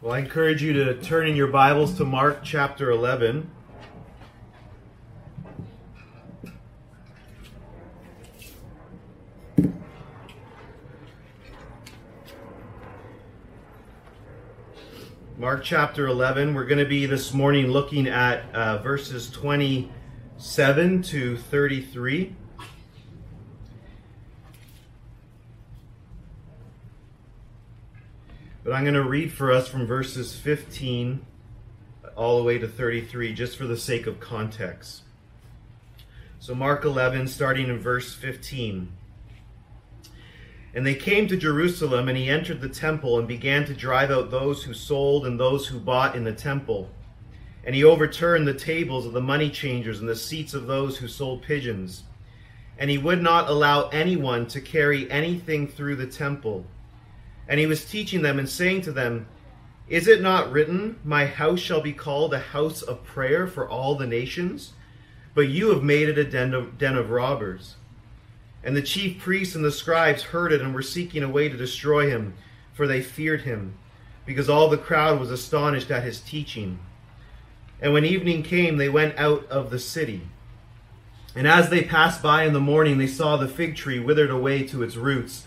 Well, I encourage you to turn in your Bibles to Mark chapter 11. Mark chapter 11. We're going to be this morning looking at uh, verses 27 to 33. But I'm going to read for us from verses 15 all the way to 33, just for the sake of context. So, Mark 11, starting in verse 15. And they came to Jerusalem, and he entered the temple and began to drive out those who sold and those who bought in the temple. And he overturned the tables of the money changers and the seats of those who sold pigeons. And he would not allow anyone to carry anything through the temple. And he was teaching them and saying to them, Is it not written, My house shall be called a house of prayer for all the nations? But you have made it a den of, den of robbers. And the chief priests and the scribes heard it and were seeking a way to destroy him, for they feared him, because all the crowd was astonished at his teaching. And when evening came, they went out of the city. And as they passed by in the morning, they saw the fig tree withered away to its roots.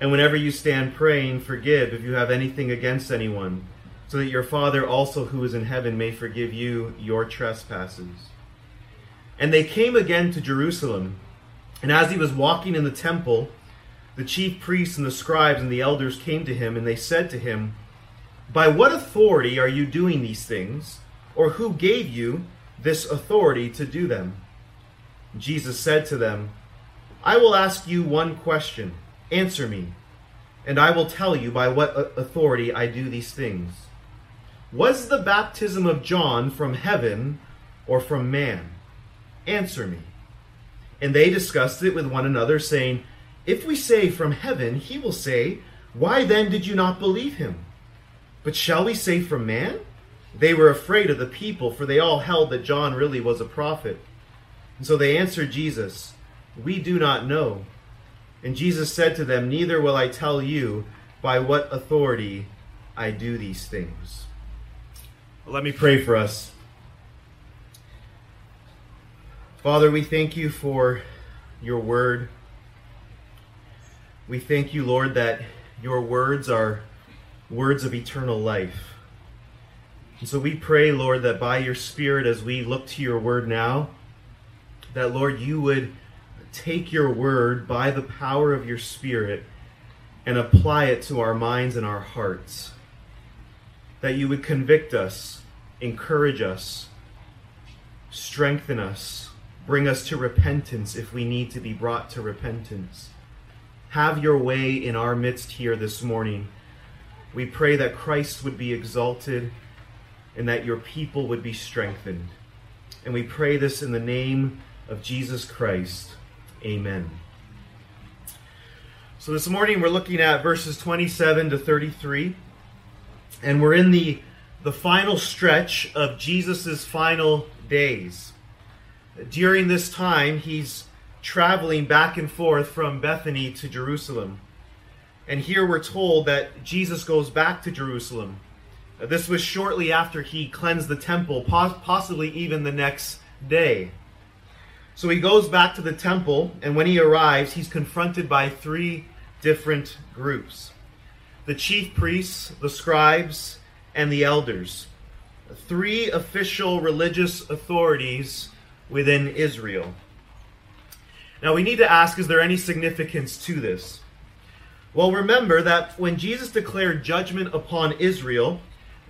And whenever you stand praying, forgive if you have anything against anyone, so that your Father also who is in heaven may forgive you your trespasses. And they came again to Jerusalem, and as he was walking in the temple, the chief priests and the scribes and the elders came to him, and they said to him, By what authority are you doing these things? Or who gave you this authority to do them? Jesus said to them, I will ask you one question. Answer me, and I will tell you by what authority I do these things. Was the baptism of John from heaven or from man? Answer me. And they discussed it with one another, saying, If we say from heaven, he will say, Why then did you not believe him? But shall we say from man? They were afraid of the people, for they all held that John really was a prophet. And so they answered Jesus, We do not know. And Jesus said to them, Neither will I tell you by what authority I do these things. Let me pray for us. Father, we thank you for your word. We thank you, Lord, that your words are words of eternal life. And so we pray, Lord, that by your Spirit, as we look to your word now, that, Lord, you would take your word by the power of your Spirit and apply it to our minds and our hearts. That you would convict us, encourage us, strengthen us, bring us to repentance if we need to be brought to repentance. Have your way in our midst here this morning. We pray that Christ would be exalted and that your people would be strengthened. And we pray this in the name of Jesus Christ. Amen. So this morning we're looking at verses 27 to 33, and we're in the, the final stretch of Jesus' final days. During this time, he's traveling back and forth from Bethany to Jerusalem. And here we're told that Jesus goes back to Jerusalem. This was shortly after he cleansed the temple, possibly even the next day. So he goes back to the temple, and when he arrives, he's confronted by three different groups the chief priests, the scribes, and the elders. Three official religious authorities within Israel. Now we need to ask is there any significance to this? Well, remember that when Jesus declared judgment upon Israel,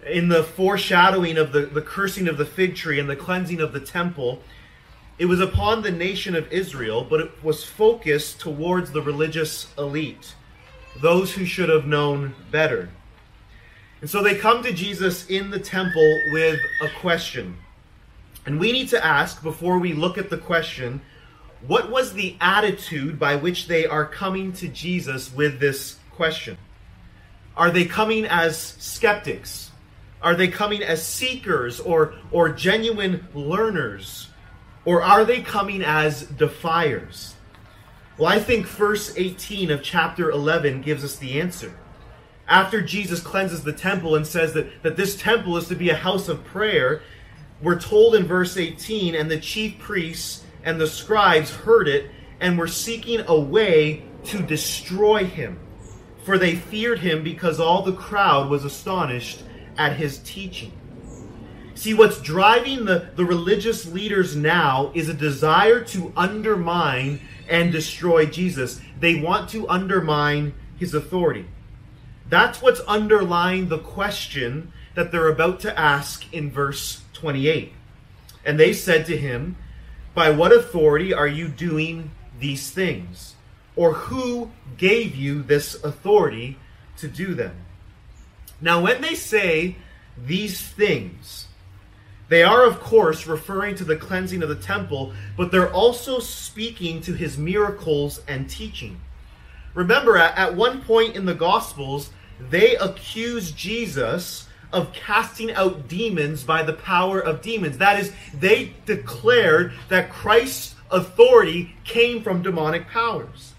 in the foreshadowing of the, the cursing of the fig tree and the cleansing of the temple, it was upon the nation of Israel, but it was focused towards the religious elite, those who should have known better. And so they come to Jesus in the temple with a question And we need to ask before we look at the question what was the attitude by which they are coming to Jesus with this question? Are they coming as skeptics? Are they coming as seekers or, or genuine learners? Or are they coming as defiers? Well, I think verse 18 of chapter 11 gives us the answer. After Jesus cleanses the temple and says that, that this temple is to be a house of prayer, we're told in verse 18, and the chief priests and the scribes heard it and were seeking a way to destroy him. For they feared him because all the crowd was astonished at his teaching. See, what's driving the, the religious leaders now is a desire to undermine and destroy Jesus. They want to undermine his authority. That's what's underlying the question that they're about to ask in verse 28. And they said to him, by what authority are you doing these things? Or who gave you this authority to do them? Now, when they say these things, they are, of course, referring to the cleansing of the temple, but they're also speaking to his miracles and teaching. Remember, at, one point in the Gospels, they accuse Jesus of casting out demons by the power of demons. That is, they declared that Christ's authority came from demonic powers.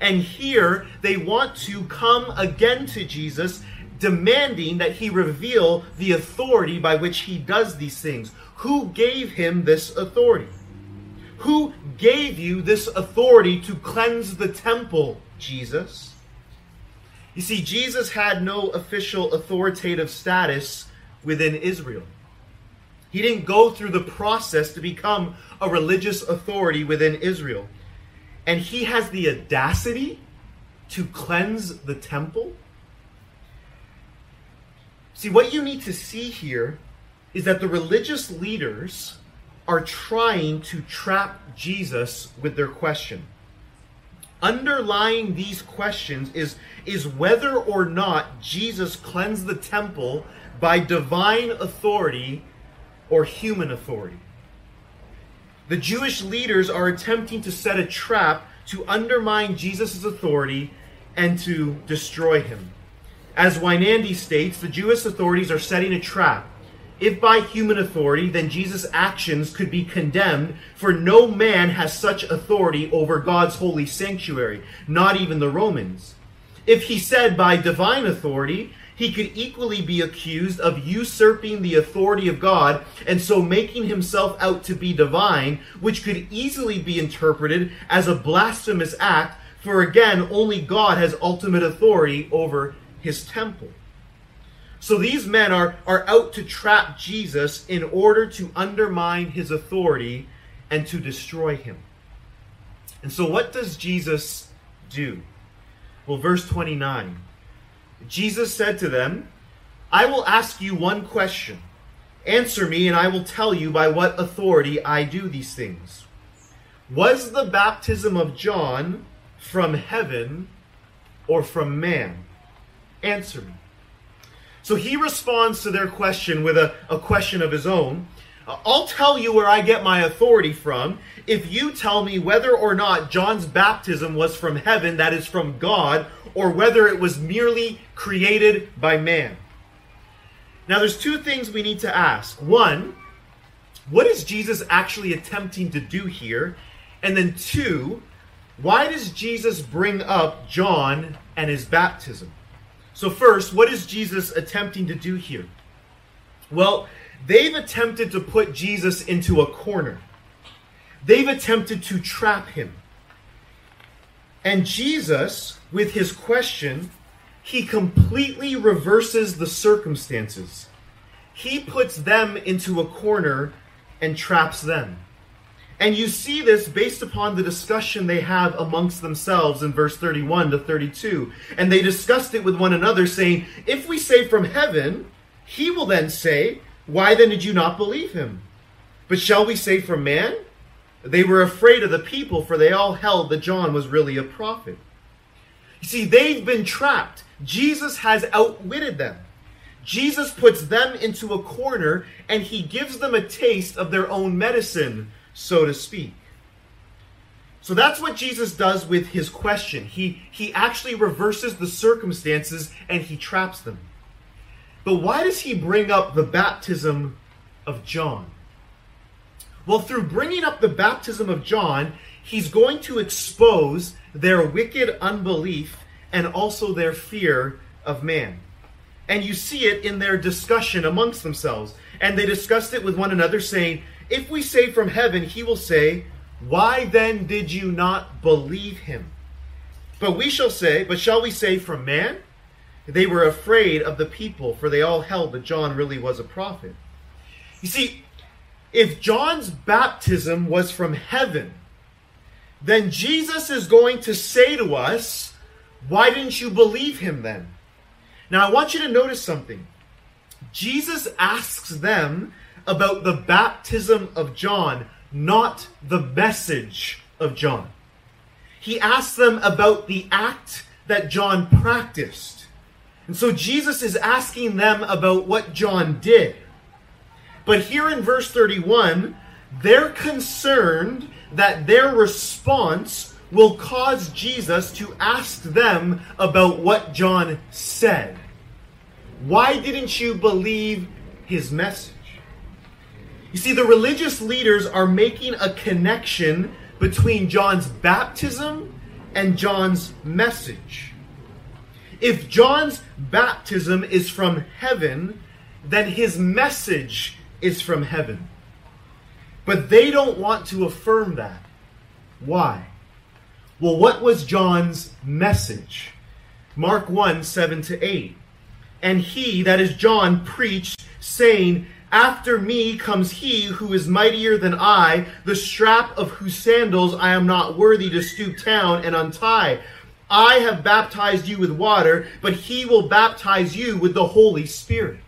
And here they want to come again to Jesus, demanding that he reveal the authority by which he does these things. Who gave him this authority? Who gave you this authority to cleanse the temple, Jesus? You see, Jesus had no official authoritative status within Israel. He didn't go through the process to become a religious authority within Israel. And he has the audacity to cleanse the temple. See, what you need to see here is that the religious leaders are trying to trap Jesus with their question underlying these questions is, is whether or not Jesus cleansed the temple by divine authority or human authority. The Jewish leaders are attempting to set a trap to undermine Jesus' authority and to destroy him. As Weinandy states, the Jewish authorities are setting a trap if by human authority, then Jesus' actions could be condemned, for no man has such authority over God's holy sanctuary, not even the Romans. If he said by divine authority, he could equally be accused of usurping the authority of God and so making himself out to be divine, which could easily be interpreted as a blasphemous act, for again, only God has ultimate authority over his temple. So these men are, are out to trap Jesus in order to undermine his authority and to destroy him. And so, what does Jesus do? Well, verse 29 Jesus said to them, I will ask you one question. Answer me, and I will tell you by what authority I do these things. Was the baptism of John from heaven or from man? Answer me. So he responds to their question with a, a question of his own. Uh, I'll tell you where I get my authority from if you tell me whether or not John's baptism was from heaven, that is from God, or whether it was merely created by man. Now, there's two things we need to ask. One, what is Jesus actually attempting to do here? And then two, why does Jesus bring up John and his baptism? So, first, what is Jesus attempting to do here? Well, they've attempted to put Jesus into a corner, they've attempted to trap him. And Jesus, with his question, he completely reverses the circumstances. He puts them into a corner and traps them. And you see this based upon the discussion they have amongst themselves in verse 31 to 32. And they discussed it with one another, saying, If we say from heaven, he will then say, Why then did you not believe him? But shall we say from man? They were afraid of the people, for they all held that John was really a prophet. You see, they've been trapped. Jesus has outwitted them. Jesus puts them into a corner and he gives them a taste of their own medicine, so to speak. So that's what Jesus does with his question. He, he actually reverses the circumstances and he traps them. But why does he bring up the baptism of John? Well, through bringing up the baptism of John, he's going to expose their wicked unbelief and also their fear of man. And you see it in their discussion amongst themselves. And they discussed it with one another, saying, If we say from heaven, he will say, Why then did you not believe him? But we shall say, But shall we say from man? They were afraid of the people, for they all held that John really was a prophet. You see, if John's baptism was from heaven, then Jesus is going to say to us, Why didn't you believe him then? Now, I want you to notice something. Jesus asks them about the baptism of John, not the message of John. He asked them about the act that John practiced. And so Jesus is asking them about what John did. But here in verse 31, they're concerned that their response will cause Jesus to ask them about what John said. Why didn't you believe his message? You see, the religious leaders are making a connection between John's baptism and John's message. If John's baptism is from heaven, then his message is from heaven. But they don't want to affirm that. Why? Well, what was John's message? Mark 1 7 to 8. And he, that is John, preached, saying, After me comes he who is mightier than I, the strap of whose sandals I am not worthy to stoop down and untie. I have baptized you with water, but he will baptize you with the Holy Spirit.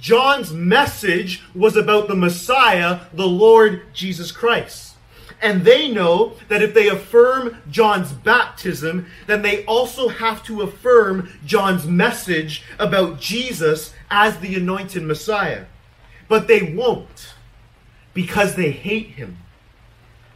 John's message was about the Messiah, the Lord Jesus Christ. And they know that if they affirm John's baptism, then they also have to affirm John's message about Jesus as the anointed Messiah. But they won't because they hate him.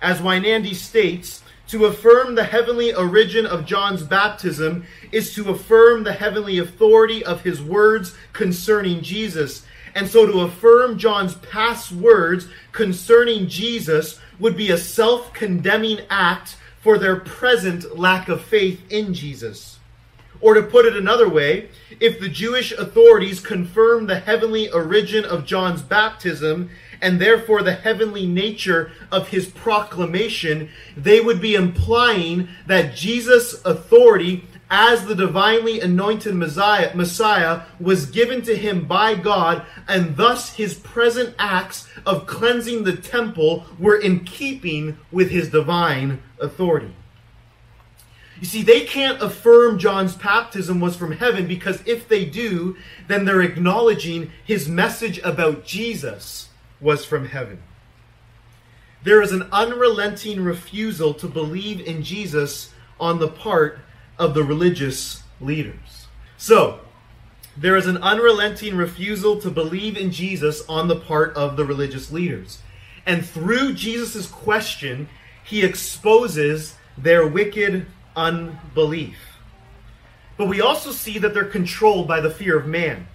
As Weinandy states, to affirm the heavenly origin of John's baptism is to affirm the heavenly authority of his words concerning Jesus. And so to affirm John's past words concerning Jesus would be a self condemning act for their present lack of faith in Jesus. Or to put it another way, if the Jewish authorities confirm the heavenly origin of John's baptism and therefore the heavenly nature of his proclamation, they would be implying that Jesus' authority as the divinely anointed Messiah, Messiah was given to him by God, and thus his present acts of cleansing the temple were in keeping with his divine authority. You see, they can't affirm John's baptism was from heaven because if they do, then they're acknowledging his message about Jesus was from heaven. There is an unrelenting refusal to believe in Jesus on the part of the religious leaders. So, there is an unrelenting refusal to believe in Jesus on the part of the religious leaders. And through Jesus' question, he exposes their wicked unbelief. But we also see that they're controlled by the fear of man.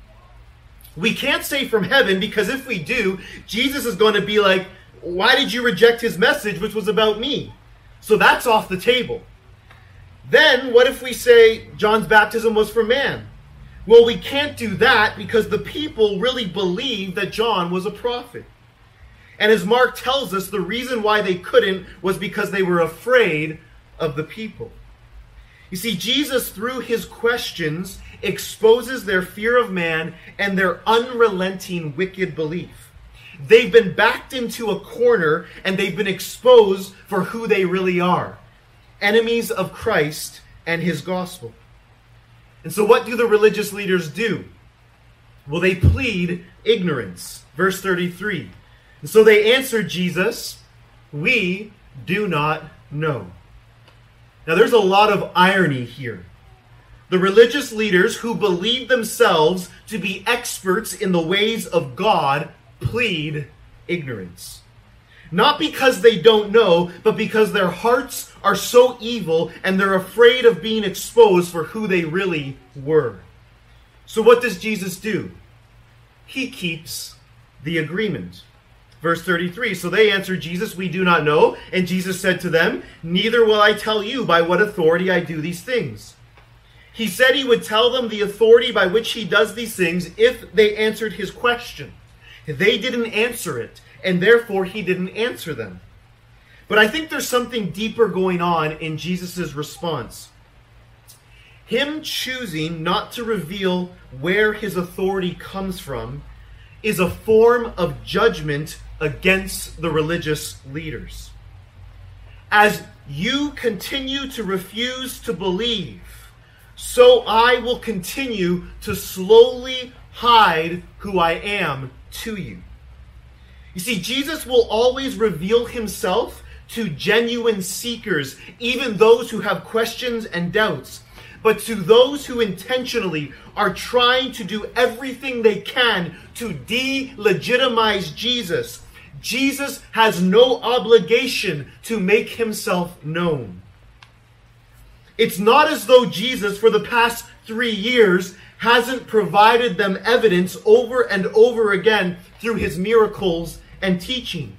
We can't say from heaven because if we do, Jesus is going to be like, Why did you reject his message, which was about me? So that's off the table. Then, what if we say John's baptism was for man? Well, we can't do that because the people really believed that John was a prophet. And as Mark tells us, the reason why they couldn't was because they were afraid of the people. You see, Jesus, through his questions, exposes their fear of man and their unrelenting wicked belief. They've been backed into a corner and they've been exposed for who they really are enemies of Christ and his gospel. And so, what do the religious leaders do? Well, they plead ignorance. Verse 33. And so they answered Jesus, We do not know. Now, there's a lot of irony here. The religious leaders who believe themselves to be experts in the ways of God plead ignorance. Not because they don't know, but because their hearts are so evil and they're afraid of being exposed for who they really were. So, what does Jesus do? He keeps the agreement. Verse 33 So they answered Jesus, We do not know. And Jesus said to them, Neither will I tell you by what authority I do these things. He said he would tell them the authority by which he does these things if they answered his question. They didn't answer it, and therefore he didn't answer them. But I think there's something deeper going on in Jesus' response. Him choosing not to reveal where his authority comes from is a form of judgment against the religious leaders. As you continue to refuse to believe, so I will continue to slowly hide who I am to you. You see, Jesus will always reveal himself to genuine seekers, even those who have questions and doubts. But to those who intentionally are trying to do everything they can to delegitimize Jesus, Jesus has no obligation to make himself known. It's not as though Jesus, for the past three years, hasn't provided them evidence over and over again through his miracles and teaching.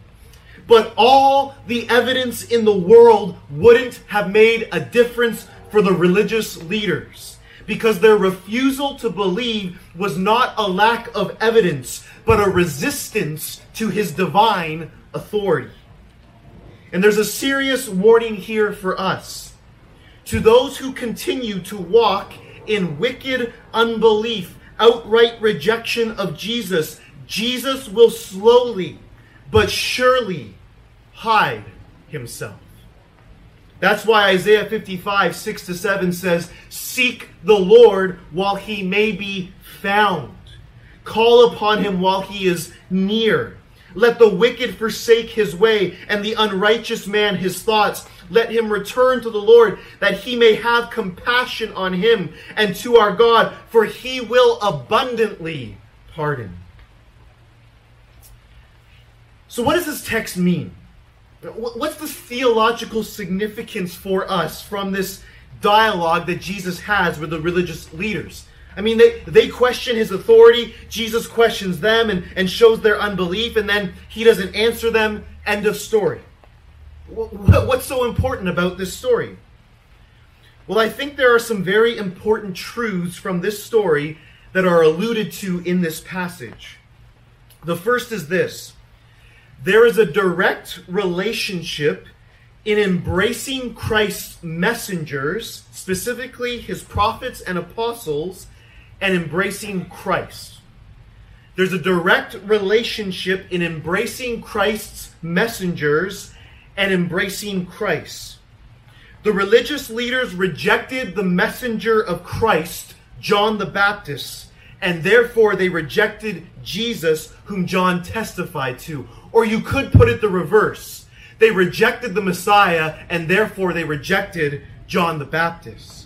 But all the evidence in the world wouldn't have made a difference for the religious leaders because their refusal to believe was not a lack of evidence, but a resistance to his divine authority. And there's a serious warning here for us. To those who continue to walk in wicked unbelief, outright rejection of Jesus, Jesus will slowly but surely hide himself. That's why Isaiah 55, 6 to 7 says, Seek the Lord while he may be found. Call upon him while he is near. Let the wicked forsake his way, and the unrighteous man his thoughts. Let him return to the Lord, that he may have compassion on him and to our God, for he will abundantly pardon. So, what does this text mean? What's the theological significance for us from this dialogue that Jesus has with the religious leaders? I mean, they, they question his authority. Jesus questions them and, and shows their unbelief, and then he doesn't answer them. End of story. What's so important about this story? Well, I think there are some very important truths from this story that are alluded to in this passage. The first is this there is a direct relationship in embracing Christ's messengers, specifically his prophets and apostles, and embracing Christ. There's a direct relationship in embracing Christ's messengers and embracing Christ. The religious leaders rejected the messenger of Christ, John the Baptist, and therefore they rejected Jesus, whom John testified to. Or you could put it the reverse. They rejected the Messiah, and therefore they rejected John the Baptist.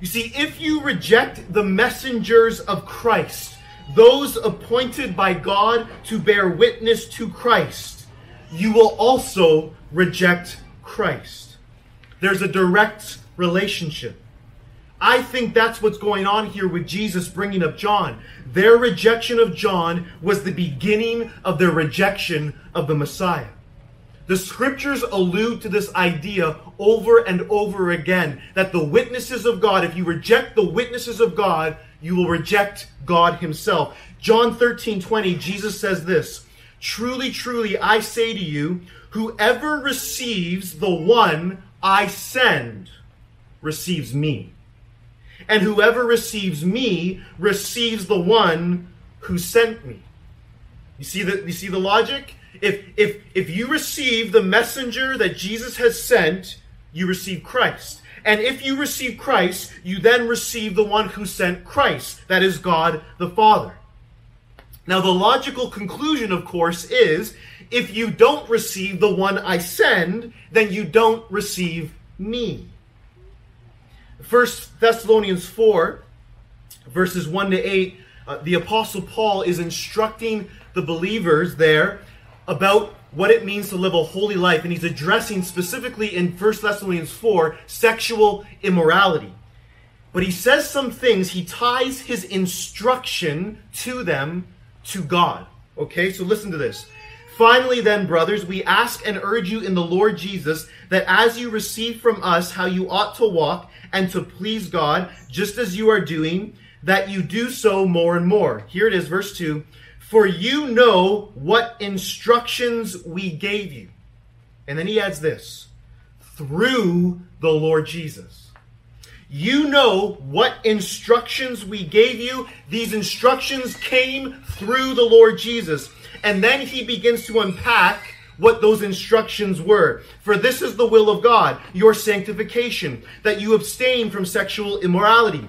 You see, if you reject the messengers of Christ, those appointed by God to bear witness to Christ, you will also reject Christ. There's a direct relationship. I think that's what's going on here with Jesus bringing up John. Their rejection of John was the beginning of their rejection of the Messiah. The scriptures allude to this idea over and over again that the witnesses of God, if you reject the witnesses of God, you will reject God Himself. John 13 20, Jesus says this Truly, truly, I say to you, whoever receives the one I send receives me and whoever receives me receives the one who sent me. You see the you see the logic? If if if you receive the messenger that Jesus has sent, you receive Christ. And if you receive Christ, you then receive the one who sent Christ, that is God the Father. Now the logical conclusion of course is if you don't receive the one I send, then you don't receive me. First Thessalonians 4, verses 1 to 8, uh, the Apostle Paul is instructing the believers there about what it means to live a holy life. And he's addressing specifically in 1 Thessalonians 4 sexual immorality. But he says some things, he ties his instruction to them to God. Okay, so listen to this. Finally, then, brothers, we ask and urge you in the Lord Jesus that as you receive from us how you ought to walk and to please God, just as you are doing, that you do so more and more. Here it is, verse 2. For you know what instructions we gave you. And then he adds this through the Lord Jesus. You know what instructions we gave you. These instructions came through the Lord Jesus. And then he begins to unpack what those instructions were. For this is the will of God, your sanctification, that you abstain from sexual immorality,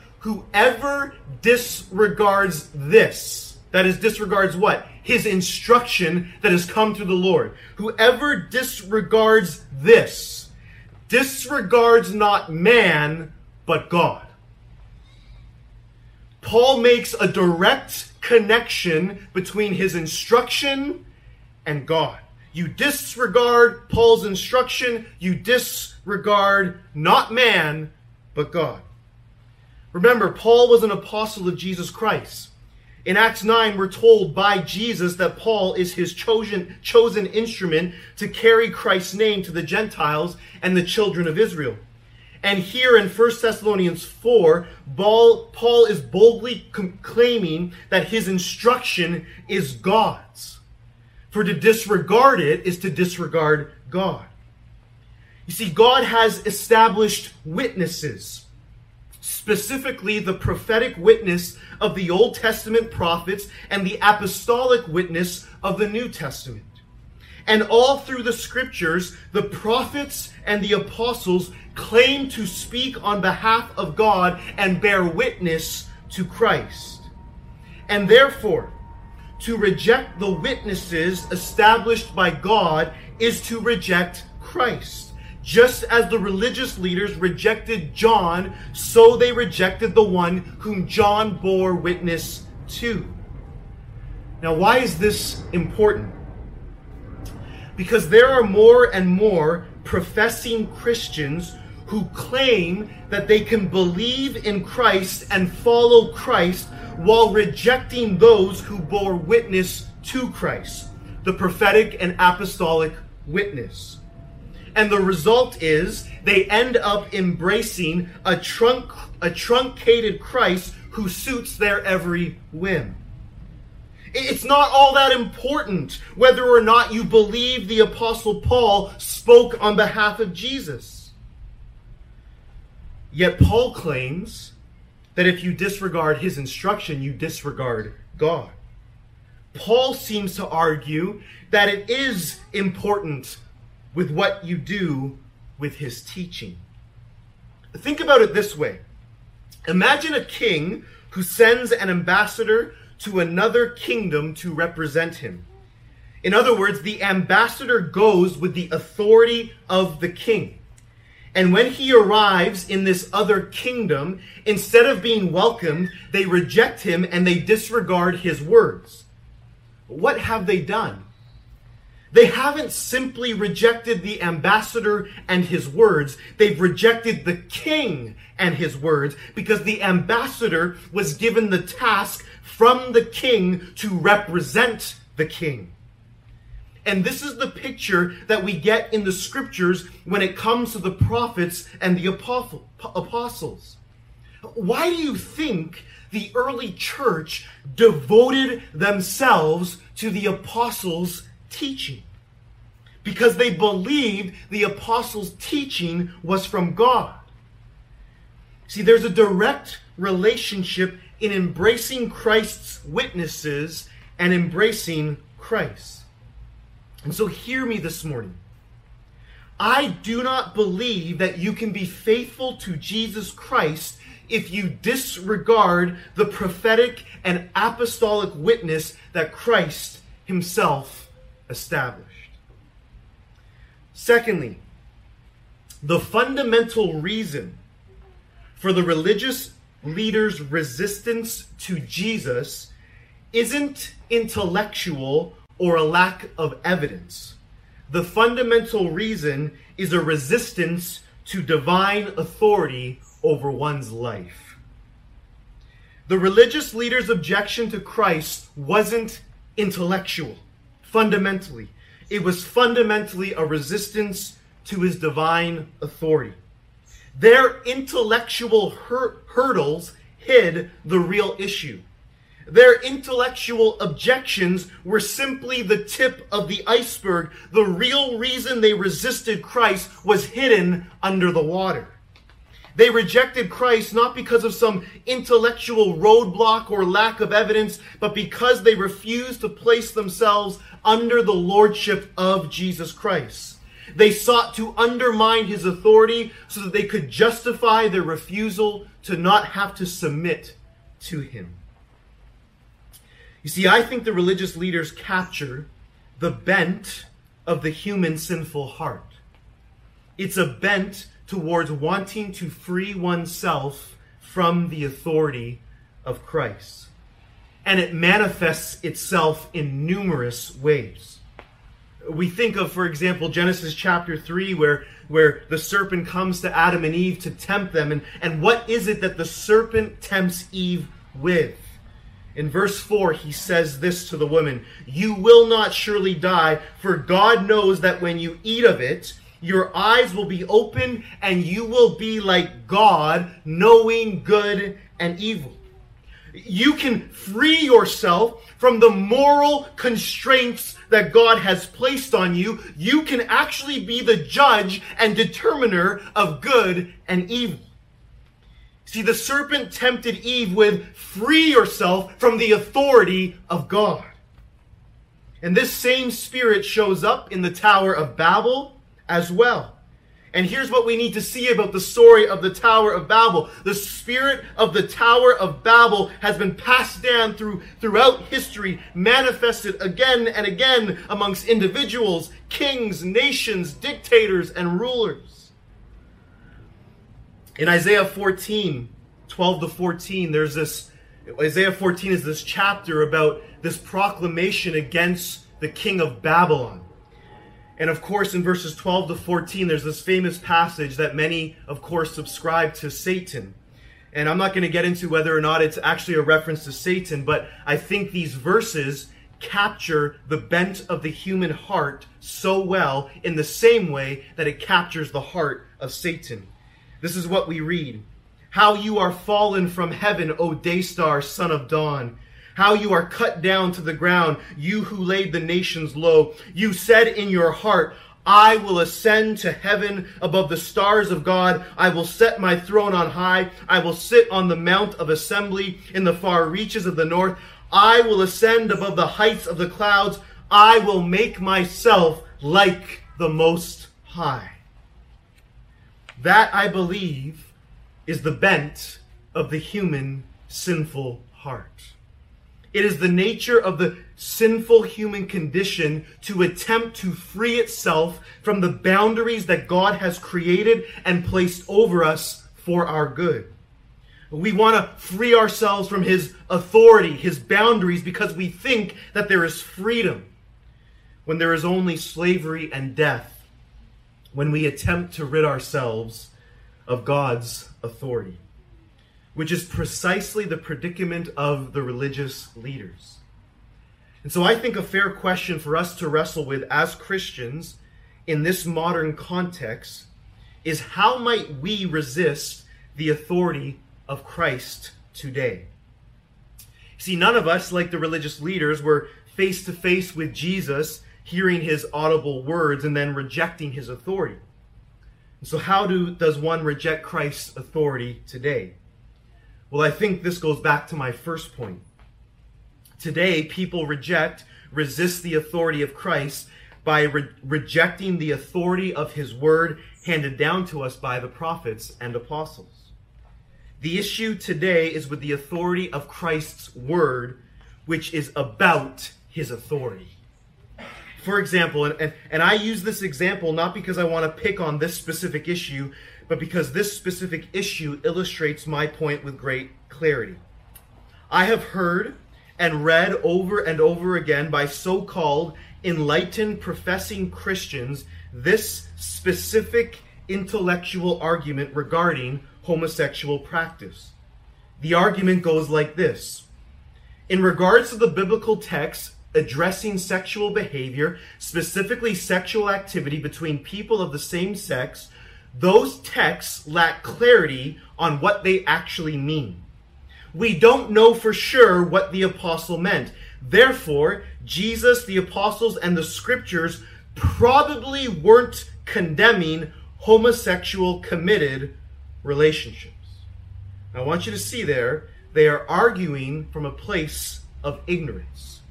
whoever disregards this, that is, disregards what? His instruction that has come through the Lord. Whoever disregards this, disregards not man, but God. Paul makes a direct connection between his instruction and God. You disregard Paul's instruction, you disregard not man, but God. Remember, Paul was an apostle of Jesus Christ. In Acts 9, we're told by Jesus that Paul is his chosen, chosen instrument to carry Christ's name to the Gentiles and the children of Israel. And here in 1 Thessalonians 4, Paul, Paul is boldly claiming that his instruction is God's. For to disregard it is to disregard God. You see, God has established witnesses, specifically the prophetic witness of the Old Testament prophets and the apostolic witness of the New Testament. And all through the scriptures, the prophets and the apostles claim to speak on behalf of God and bear witness to Christ. And therefore, to reject the witnesses established by God is to reject Christ. Just as the religious leaders rejected John, so they rejected the one whom John bore witness to. Now, why is this important? Because there are more and more professing Christians who claim that they can believe in Christ and follow Christ while rejecting those who bore witness to Christ, the prophetic and apostolic witness. And the result is they end up embracing a trunk a truncated Christ who suits their every whim. It's not all that important whether or not you believe the apostle Paul spoke on behalf of Jesus. Yet Paul claims that if you disregard his instruction, you disregard God. Paul seems to argue that it is important with what you do with his teaching. Think about it this way Imagine a king who sends an ambassador to another kingdom to represent him. In other words, the ambassador goes with the authority of the king. And when he arrives in this other kingdom, instead of being welcomed, they reject him and they disregard his words. What have they done? They haven't simply rejected the ambassador and his words. They've rejected the king and his words because the ambassador was given the task from the king to represent the king. And this is the picture that we get in the scriptures when it comes to the prophets and the apostles. Why do you think the early church devoted themselves to the apostles' teaching? Because they believed the apostles' teaching was from God. See, there's a direct relationship in embracing Christ's witnesses and embracing Christ. And so, hear me this morning. I do not believe that you can be faithful to Jesus Christ if you disregard the prophetic and apostolic witness that Christ himself established. Secondly, the fundamental reason for the religious leaders' resistance to Jesus isn't intellectual or a lack of evidence. The fundamental reason is a resistance to divine authority over one's life. The religious leaders' objection to Christ wasn't intellectual, fundamentally. It was fundamentally a resistance to his divine authority. Their intellectual hur- hurdles hid the real issue. Their intellectual objections were simply the tip of the iceberg. The real reason they resisted Christ was hidden under the water. They rejected Christ not because of some intellectual roadblock or lack of evidence, but because they refused to place themselves under the lordship of Jesus Christ. They sought to undermine his authority so that they could justify their refusal to not have to submit to him. You see, I think the religious leaders capture the bent of the human sinful heart. It's a bent towards wanting to free oneself from the authority of Christ. And it manifests itself in numerous ways. We think of, for example, Genesis chapter 3, where, where the serpent comes to Adam and Eve to tempt them. And, and what is it that the serpent tempts Eve with? In verse 4, he says this to the woman You will not surely die, for God knows that when you eat of it, your eyes will be open and you will be like God, knowing good and evil. You can free yourself from the moral constraints that God has placed on you. You can actually be the judge and determiner of good and evil. See, the serpent tempted Eve with free yourself from the authority of God. And this same spirit shows up in the Tower of Babel as well. And here's what we need to see about the story of the Tower of Babel. The spirit of the Tower of Babel has been passed down through, throughout history, manifested again and again amongst individuals, kings, nations, dictators, and rulers. In Isaiah 14, 12 to 14, there's this, Isaiah 14 is this chapter about this proclamation against the king of Babylon. And of course, in verses 12 to 14, there's this famous passage that many, of course, subscribe to Satan. And I'm not going to get into whether or not it's actually a reference to Satan, but I think these verses capture the bent of the human heart so well in the same way that it captures the heart of Satan. This is what we read. How you are fallen from heaven, O day star, son of dawn how you are cut down to the ground, you who laid the nations low. You said in your heart, I will ascend to heaven above the stars of God. I will set my throne on high. I will sit on the mount of assembly in the far reaches of the north. I will ascend above the heights of the clouds. I will make myself like the Most High. That, I believe, is the bent of the human sinful heart. It is the nature of the sinful human condition to attempt to free itself from the boundaries that God has created and placed over us for our good. We want to free ourselves from His authority, His boundaries, because we think that there is freedom when there is only slavery and death when we attempt to rid ourselves of God's authority which is precisely the predicament of the religious leaders. And so I think a fair question for us to wrestle with as Christians in this modern context is how might we resist the authority of Christ today? See, none of us, like the religious leaders, were face to face with Jesus, hearing his audible words and then rejecting his authority. And so, how do, does one reject Christ's authority today? Well, I think this goes back to my first point. Today, people reject, resist the authority of Christ by re- rejecting the authority of his word handed down to us by the prophets and apostles. The issue today is with the authority of Christ's word, which is about his authority. For example, and, and, and I use this example not because I want to pick on this specific issue, but because this specific issue illustrates my point with great clarity. I have heard and read over and over again by so called enlightened professing Christians this specific intellectual argument regarding homosexual practice. The argument goes like this In regards to the biblical text addressing sexual behavior, specifically sexual activity between people of the same sex, those texts lack clarity on what they actually mean. We don't know for sure what the apostle meant. Therefore, Jesus, the apostles, and the scriptures probably weren't condemning homosexual committed relationships. I want you to see there, they are arguing from a place of ignorance.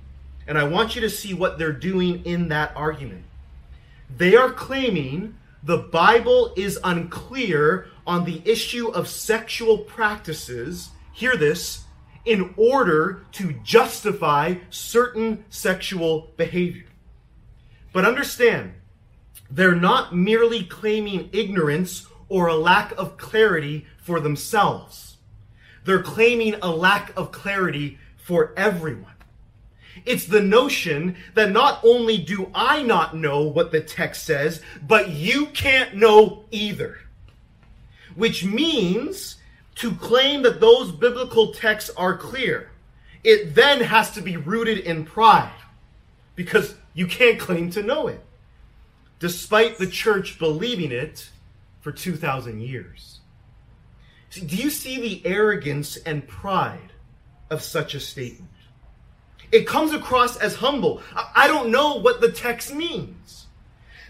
And I want you to see what they're doing in that argument. They are claiming the Bible is unclear on the issue of sexual practices. Hear this in order to justify certain sexual behavior. But understand, they're not merely claiming ignorance or a lack of clarity for themselves. They're claiming a lack of clarity for everyone. It's the notion that not only do I not know what the text says, but you can't know either. Which means to claim that those biblical texts are clear, it then has to be rooted in pride because you can't claim to know it, despite the church believing it for 2,000 years. Do you see the arrogance and pride of such a statement? It comes across as humble. I don't know what the text means.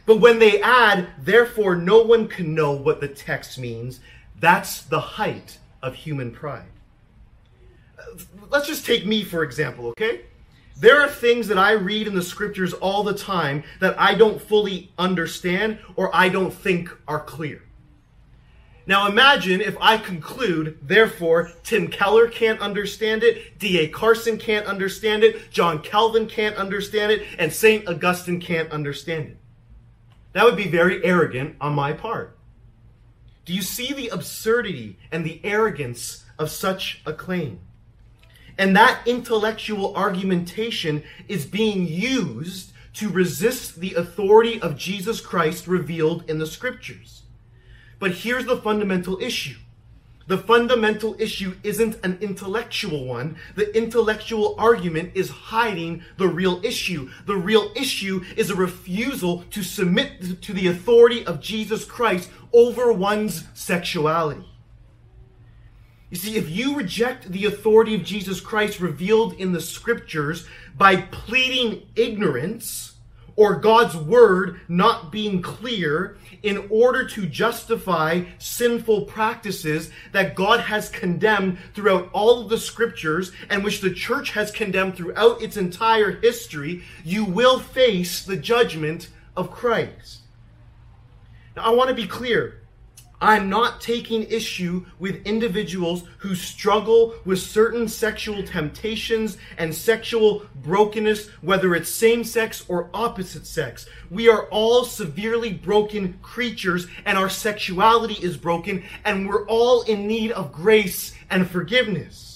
But when they add, therefore no one can know what the text means, that's the height of human pride. Uh, let's just take me, for example, okay? There are things that I read in the scriptures all the time that I don't fully understand or I don't think are clear. Now imagine if I conclude, therefore, Tim Keller can't understand it, D.A. Carson can't understand it, John Calvin can't understand it, and St. Augustine can't understand it. That would be very arrogant on my part. Do you see the absurdity and the arrogance of such a claim? And that intellectual argumentation is being used to resist the authority of Jesus Christ revealed in the scriptures. But here's the fundamental issue. The fundamental issue isn't an intellectual one. The intellectual argument is hiding the real issue. The real issue is a refusal to submit to the authority of Jesus Christ over one's sexuality. You see, if you reject the authority of Jesus Christ revealed in the scriptures by pleading ignorance or God's word not being clear, in order to justify sinful practices that God has condemned throughout all of the scriptures and which the church has condemned throughout its entire history, you will face the judgment of Christ. Now, I want to be clear. I'm not taking issue with individuals who struggle with certain sexual temptations and sexual brokenness, whether it's same sex or opposite sex. We are all severely broken creatures and our sexuality is broken and we're all in need of grace and forgiveness.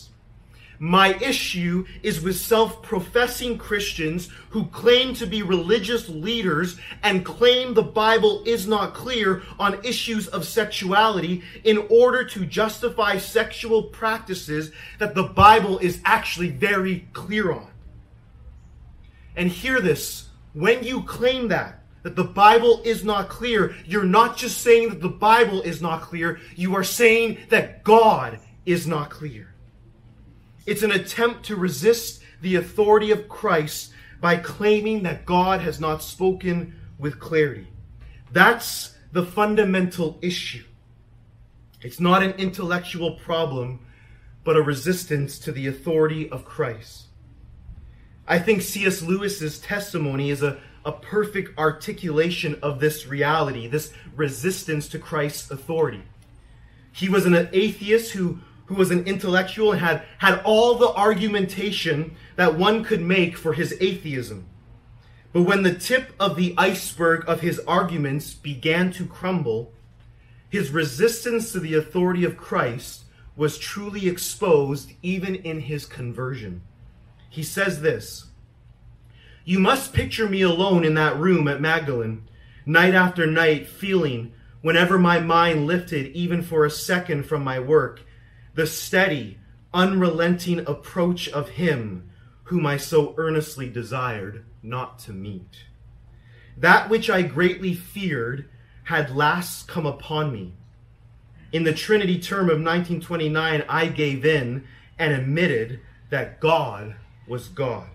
My issue is with self professing Christians who claim to be religious leaders and claim the Bible is not clear on issues of sexuality in order to justify sexual practices that the Bible is actually very clear on. And hear this when you claim that, that the Bible is not clear, you're not just saying that the Bible is not clear, you are saying that God is not clear. It's an attempt to resist the authority of Christ by claiming that God has not spoken with clarity. That's the fundamental issue. It's not an intellectual problem, but a resistance to the authority of Christ. I think C.S. Lewis's testimony is a, a perfect articulation of this reality, this resistance to Christ's authority. He was an atheist who, who was an intellectual and had, had all the argumentation that one could make for his atheism. But when the tip of the iceberg of his arguments began to crumble, his resistance to the authority of Christ was truly exposed even in his conversion. He says this You must picture me alone in that room at Magdalen, night after night, feeling, whenever my mind lifted even for a second from my work, the steady, unrelenting approach of Him whom I so earnestly desired not to meet. That which I greatly feared had last come upon me in the Trinity term of 1929, I gave in and admitted that God was God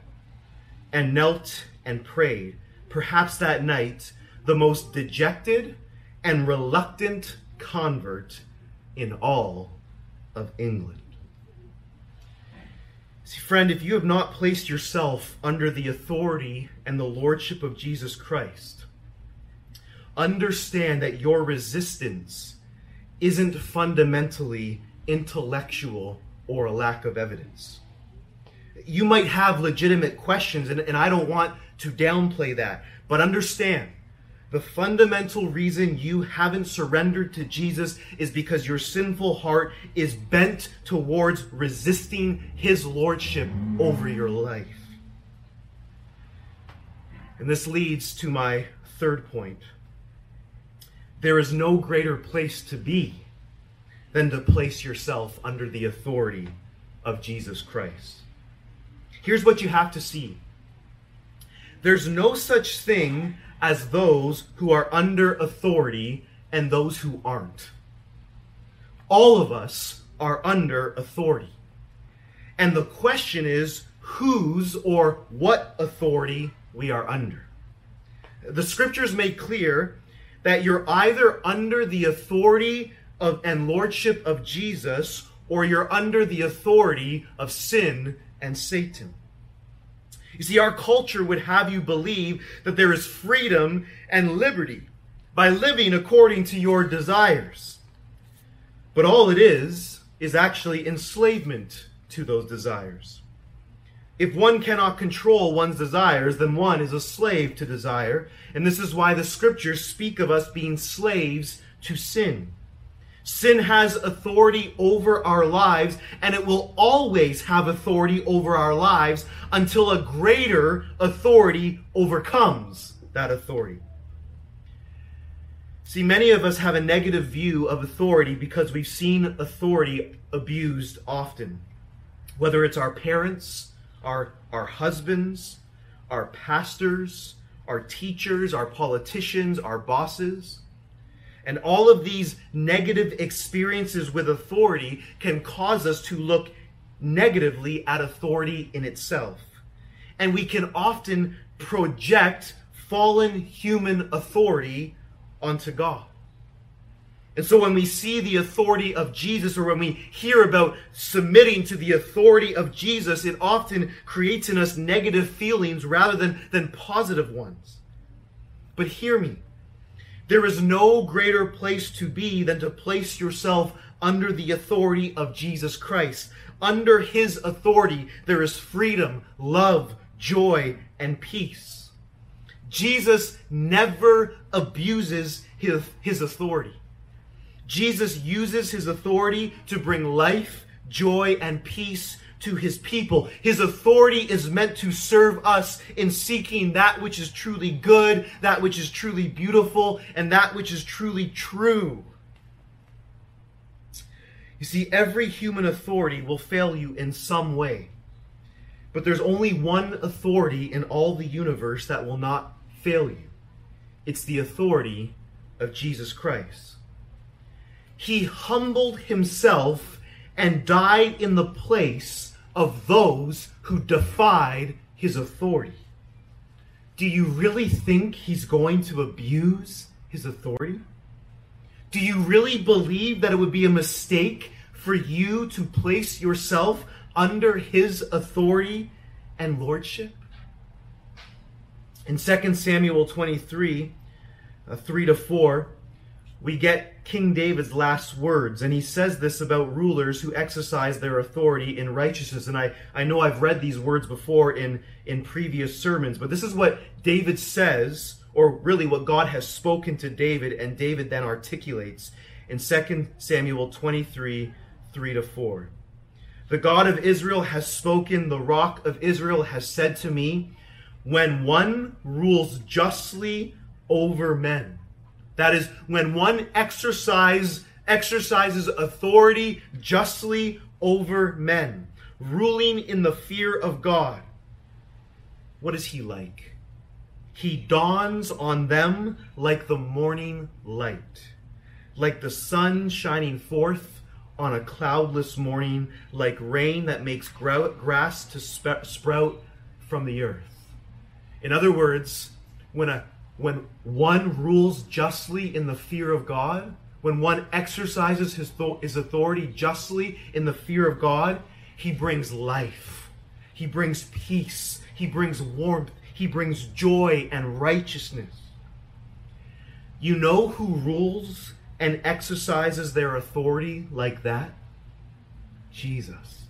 and knelt and prayed. Perhaps that night, the most dejected and reluctant convert in all of England. See, friend, if you have not placed yourself under the authority and the lordship of Jesus Christ, understand that your resistance isn't fundamentally intellectual or a lack of evidence. You might have legitimate questions, and, and I don't want to downplay that, but understand the fundamental reason you haven't surrendered to Jesus is because your sinful heart is bent towards resisting his lordship over your life. And this leads to my third point. There is no greater place to be than to place yourself under the authority of Jesus Christ. Here's what you have to see there's no such thing as those who are under authority and those who aren't. All of us are under authority. And the question is whose or what authority we are under. The scriptures make clear that you're either under the authority of and lordship of Jesus or you're under the authority of sin and Satan. You see, our culture would have you believe that there is freedom and liberty by living according to your desires. But all it is, is actually enslavement to those desires. If one cannot control one's desires, then one is a slave to desire. And this is why the scriptures speak of us being slaves to sin. Sin has authority over our lives, and it will always have authority over our lives until a greater authority overcomes that authority. See, many of us have a negative view of authority because we've seen authority abused often. Whether it's our parents, our, our husbands, our pastors, our teachers, our politicians, our bosses. And all of these negative experiences with authority can cause us to look negatively at authority in itself. And we can often project fallen human authority onto God. And so when we see the authority of Jesus or when we hear about submitting to the authority of Jesus, it often creates in us negative feelings rather than, than positive ones. But hear me. There is no greater place to be than to place yourself under the authority of Jesus Christ. Under his authority, there is freedom, love, joy, and peace. Jesus never abuses his, his authority. Jesus uses his authority to bring life, joy, and peace to his people. His authority is meant to serve us in seeking that which is truly good, that which is truly beautiful, and that which is truly true. You see, every human authority will fail you in some way. But there's only one authority in all the universe that will not fail you it's the authority of Jesus Christ he humbled himself and died in the place of those who defied his authority. Do you really think he's going to abuse his authority? Do you really believe that it would be a mistake for you to place yourself under his authority and lordship? In 2 Samuel 23, uh, 3 to 4, we get King David's last words, and he says this about rulers who exercise their authority in righteousness. And I, I know I've read these words before in, in previous sermons, but this is what David says, or really what God has spoken to David, and David then articulates in 2 Samuel 23 3 to 4. The God of Israel has spoken, the rock of Israel has said to me, when one rules justly over men. That is, when one exercise, exercises authority justly over men, ruling in the fear of God. What is he like? He dawns on them like the morning light, like the sun shining forth on a cloudless morning, like rain that makes grass to sprout from the earth. In other words, when a when one rules justly in the fear of God, when one exercises his, his authority justly in the fear of God, he brings life. He brings peace. He brings warmth. He brings joy and righteousness. You know who rules and exercises their authority like that? Jesus.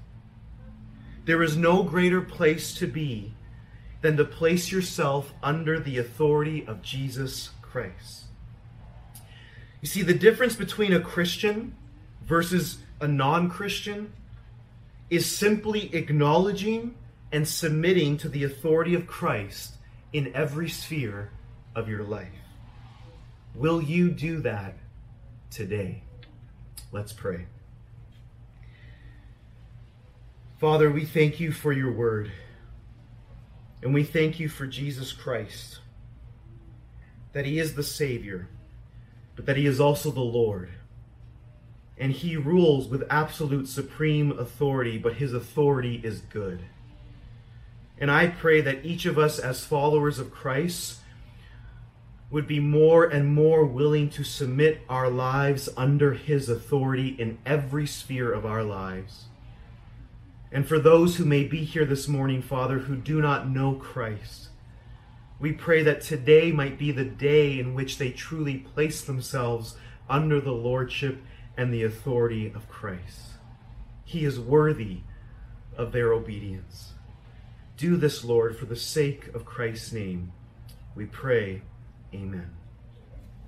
There is no greater place to be than to place yourself under the authority of Jesus Christ. You see, the difference between a Christian versus a non Christian is simply acknowledging and submitting to the authority of Christ in every sphere of your life. Will you do that today? Let's pray. Father, we thank you for your word. And we thank you for Jesus Christ, that he is the Savior, but that he is also the Lord. And he rules with absolute supreme authority, but his authority is good. And I pray that each of us, as followers of Christ, would be more and more willing to submit our lives under his authority in every sphere of our lives. And for those who may be here this morning, Father, who do not know Christ, we pray that today might be the day in which they truly place themselves under the lordship and the authority of Christ. He is worthy of their obedience. Do this, Lord, for the sake of Christ's name. We pray, Amen.